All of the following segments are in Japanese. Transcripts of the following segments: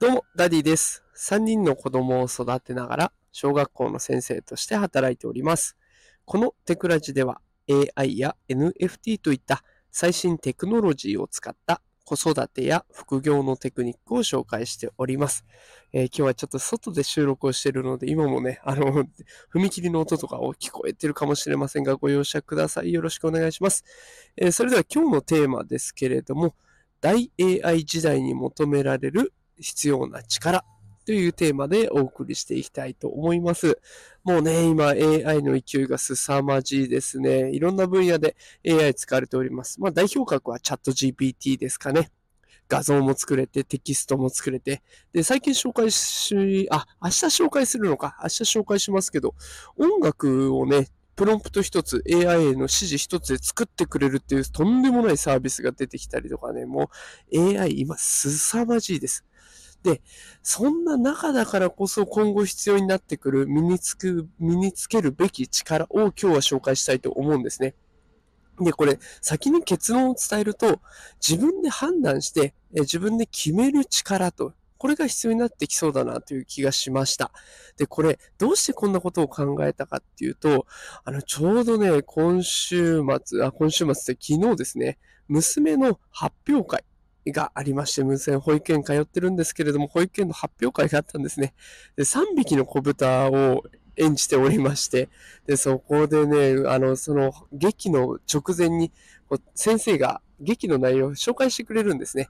どうも、ダディです。3人の子供を育てながら、小学校の先生として働いております。このテクラジでは、AI や NFT といった最新テクノロジーを使った子育てや副業のテクニックを紹介しております。えー今日はちょっと外で収録をしているので、今もね、あの、踏切の音とかを聞こえてるかもしれませんが、ご容赦ください。よろしくお願いします。えーそれでは今日のテーマですけれども、大 AI 時代に求められる必要な力というテーマでお送りしていきたいと思います。もうね、今 AI の勢いが凄まじいですね。いろんな分野で AI 使われております。まあ代表格はチャット GPT ですかね。画像も作れて、テキストも作れて。で、最近紹介し、あ、明日紹介するのか。明日紹介しますけど、音楽をね、プロンプト一つ、AI への指示一つで作ってくれるっていうとんでもないサービスが出てきたりとかね、もう AI 今凄まじいです。で、そんな中だからこそ今後必要になってくる身につく、身につけるべき力を今日は紹介したいと思うんですね。で、これ、先に結論を伝えると、自分で判断して、自分で決める力と、これが必要になってきそうだなという気がしました。で、これ、どうしてこんなことを考えたかっていうと、あの、ちょうどね、今週末、あ、今週末って昨日ですね、娘の発表会がありまして、娘保育園通ってるんですけれども、保育園の発表会があったんですね。で、3匹の子豚を演じておりまして、で、そこでね、あの、その劇の直前に、先生が劇の内容を紹介してくれるんですね。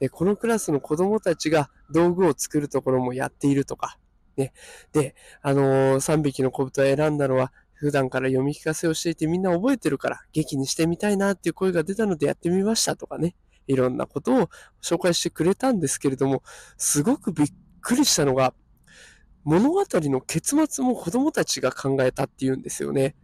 で、このクラスの子供たちが道具を作るところもやっているとか、ね。で、あのー、3匹の子豚を選んだのは、普段から読み聞かせをしていてみんな覚えてるから劇にしてみたいなっていう声が出たのでやってみましたとかね。いろんなことを紹介してくれたんですけれども、すごくびっくりしたのが、物語の結末も子供たちが考えたっていうんですよね。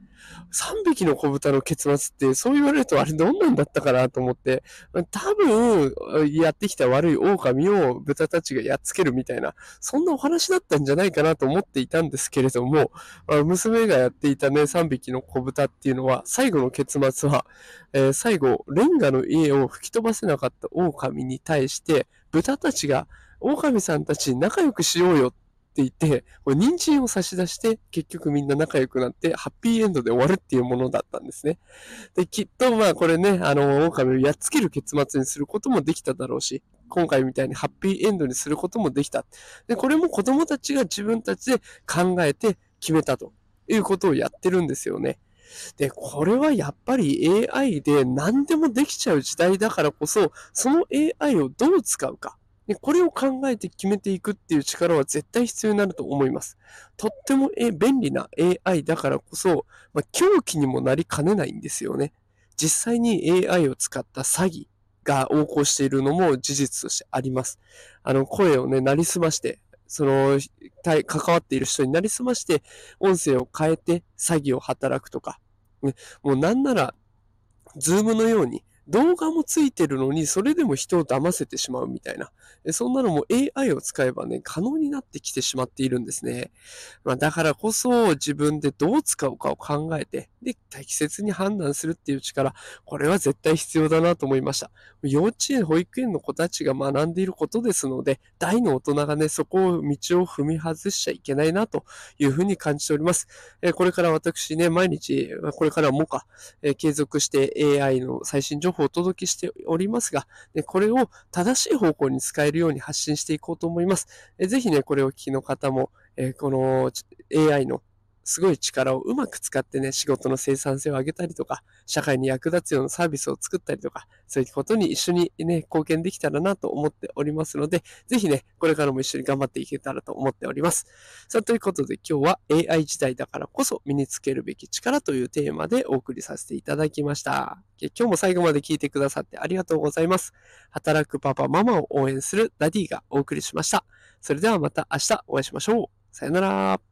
3匹の子豚の結末って、そう言われるとあれどんなんだったかなと思って、多分、やってきた悪い狼を豚たちがやっつけるみたいな、そんなお話だったんじゃないかなと思っていたんですけれども、娘がやっていたね、3匹の子豚っていうのは、最後の結末は、えー最後、レンガの家を吹き飛ばせなかった狼に対して、豚たちが、狼さんたち仲良くしようよっって言って、これ人参を差し出して、結局みんな仲良くなって、ハッピーエンドで終わるっていうものだったんですね。で、きっとまあこれね、あの、狼をやっつける結末にすることもできただろうし、今回みたいにハッピーエンドにすることもできた。で、これも子供たちが自分たちで考えて決めたということをやってるんですよね。で、これはやっぱり AI で何でもできちゃう時代だからこそ、その AI をどう使うか。でこれを考えて決めていくっていう力は絶対必要になると思います。とっても便利な AI だからこそ、まあ、狂気にもなりかねないんですよね。実際に AI を使った詐欺が横行しているのも事実としてあります。あの、声をね、なりすまして、その、関わっている人になりすまして、音声を変えて詐欺を働くとか、ね、もうなんなら、ズームのように動画もついてるのに、それでも人を騙せてしまうみたいな。そんなのも AI を使えばね、可能になってきてしまっているんですね。まあ、だからこそ自分でどう使うかを考えて、で、適切に判断するっていう力、これは絶対必要だなと思いました。幼稚園、保育園の子たちが学んでいることですので、大の大人がね、そこを道を踏み外しちゃいけないなというふうに感じております。これから私ね、毎日、これからもか、継続して AI の最新情報をお届けしておりますが、これを正しい方向に使えるように発信していこうと思います。えーぜひね、これを聞きの方も、えこの AI のすごい力をうまく使ってね、仕事の生産性を上げたりとか、社会に役立つようなサービスを作ったりとか、そういうことに一緒にね、貢献できたらなと思っておりますので、ぜひね、これからも一緒に頑張っていけたらと思っております。さあ、ということで今日は AI 時代だからこそ身につけるべき力というテーマでお送りさせていただきました。今日も最後まで聞いてくださってありがとうございます。働くパパママを応援するダディがお送りしました。それではまた明日お会いしましょう。さよなら。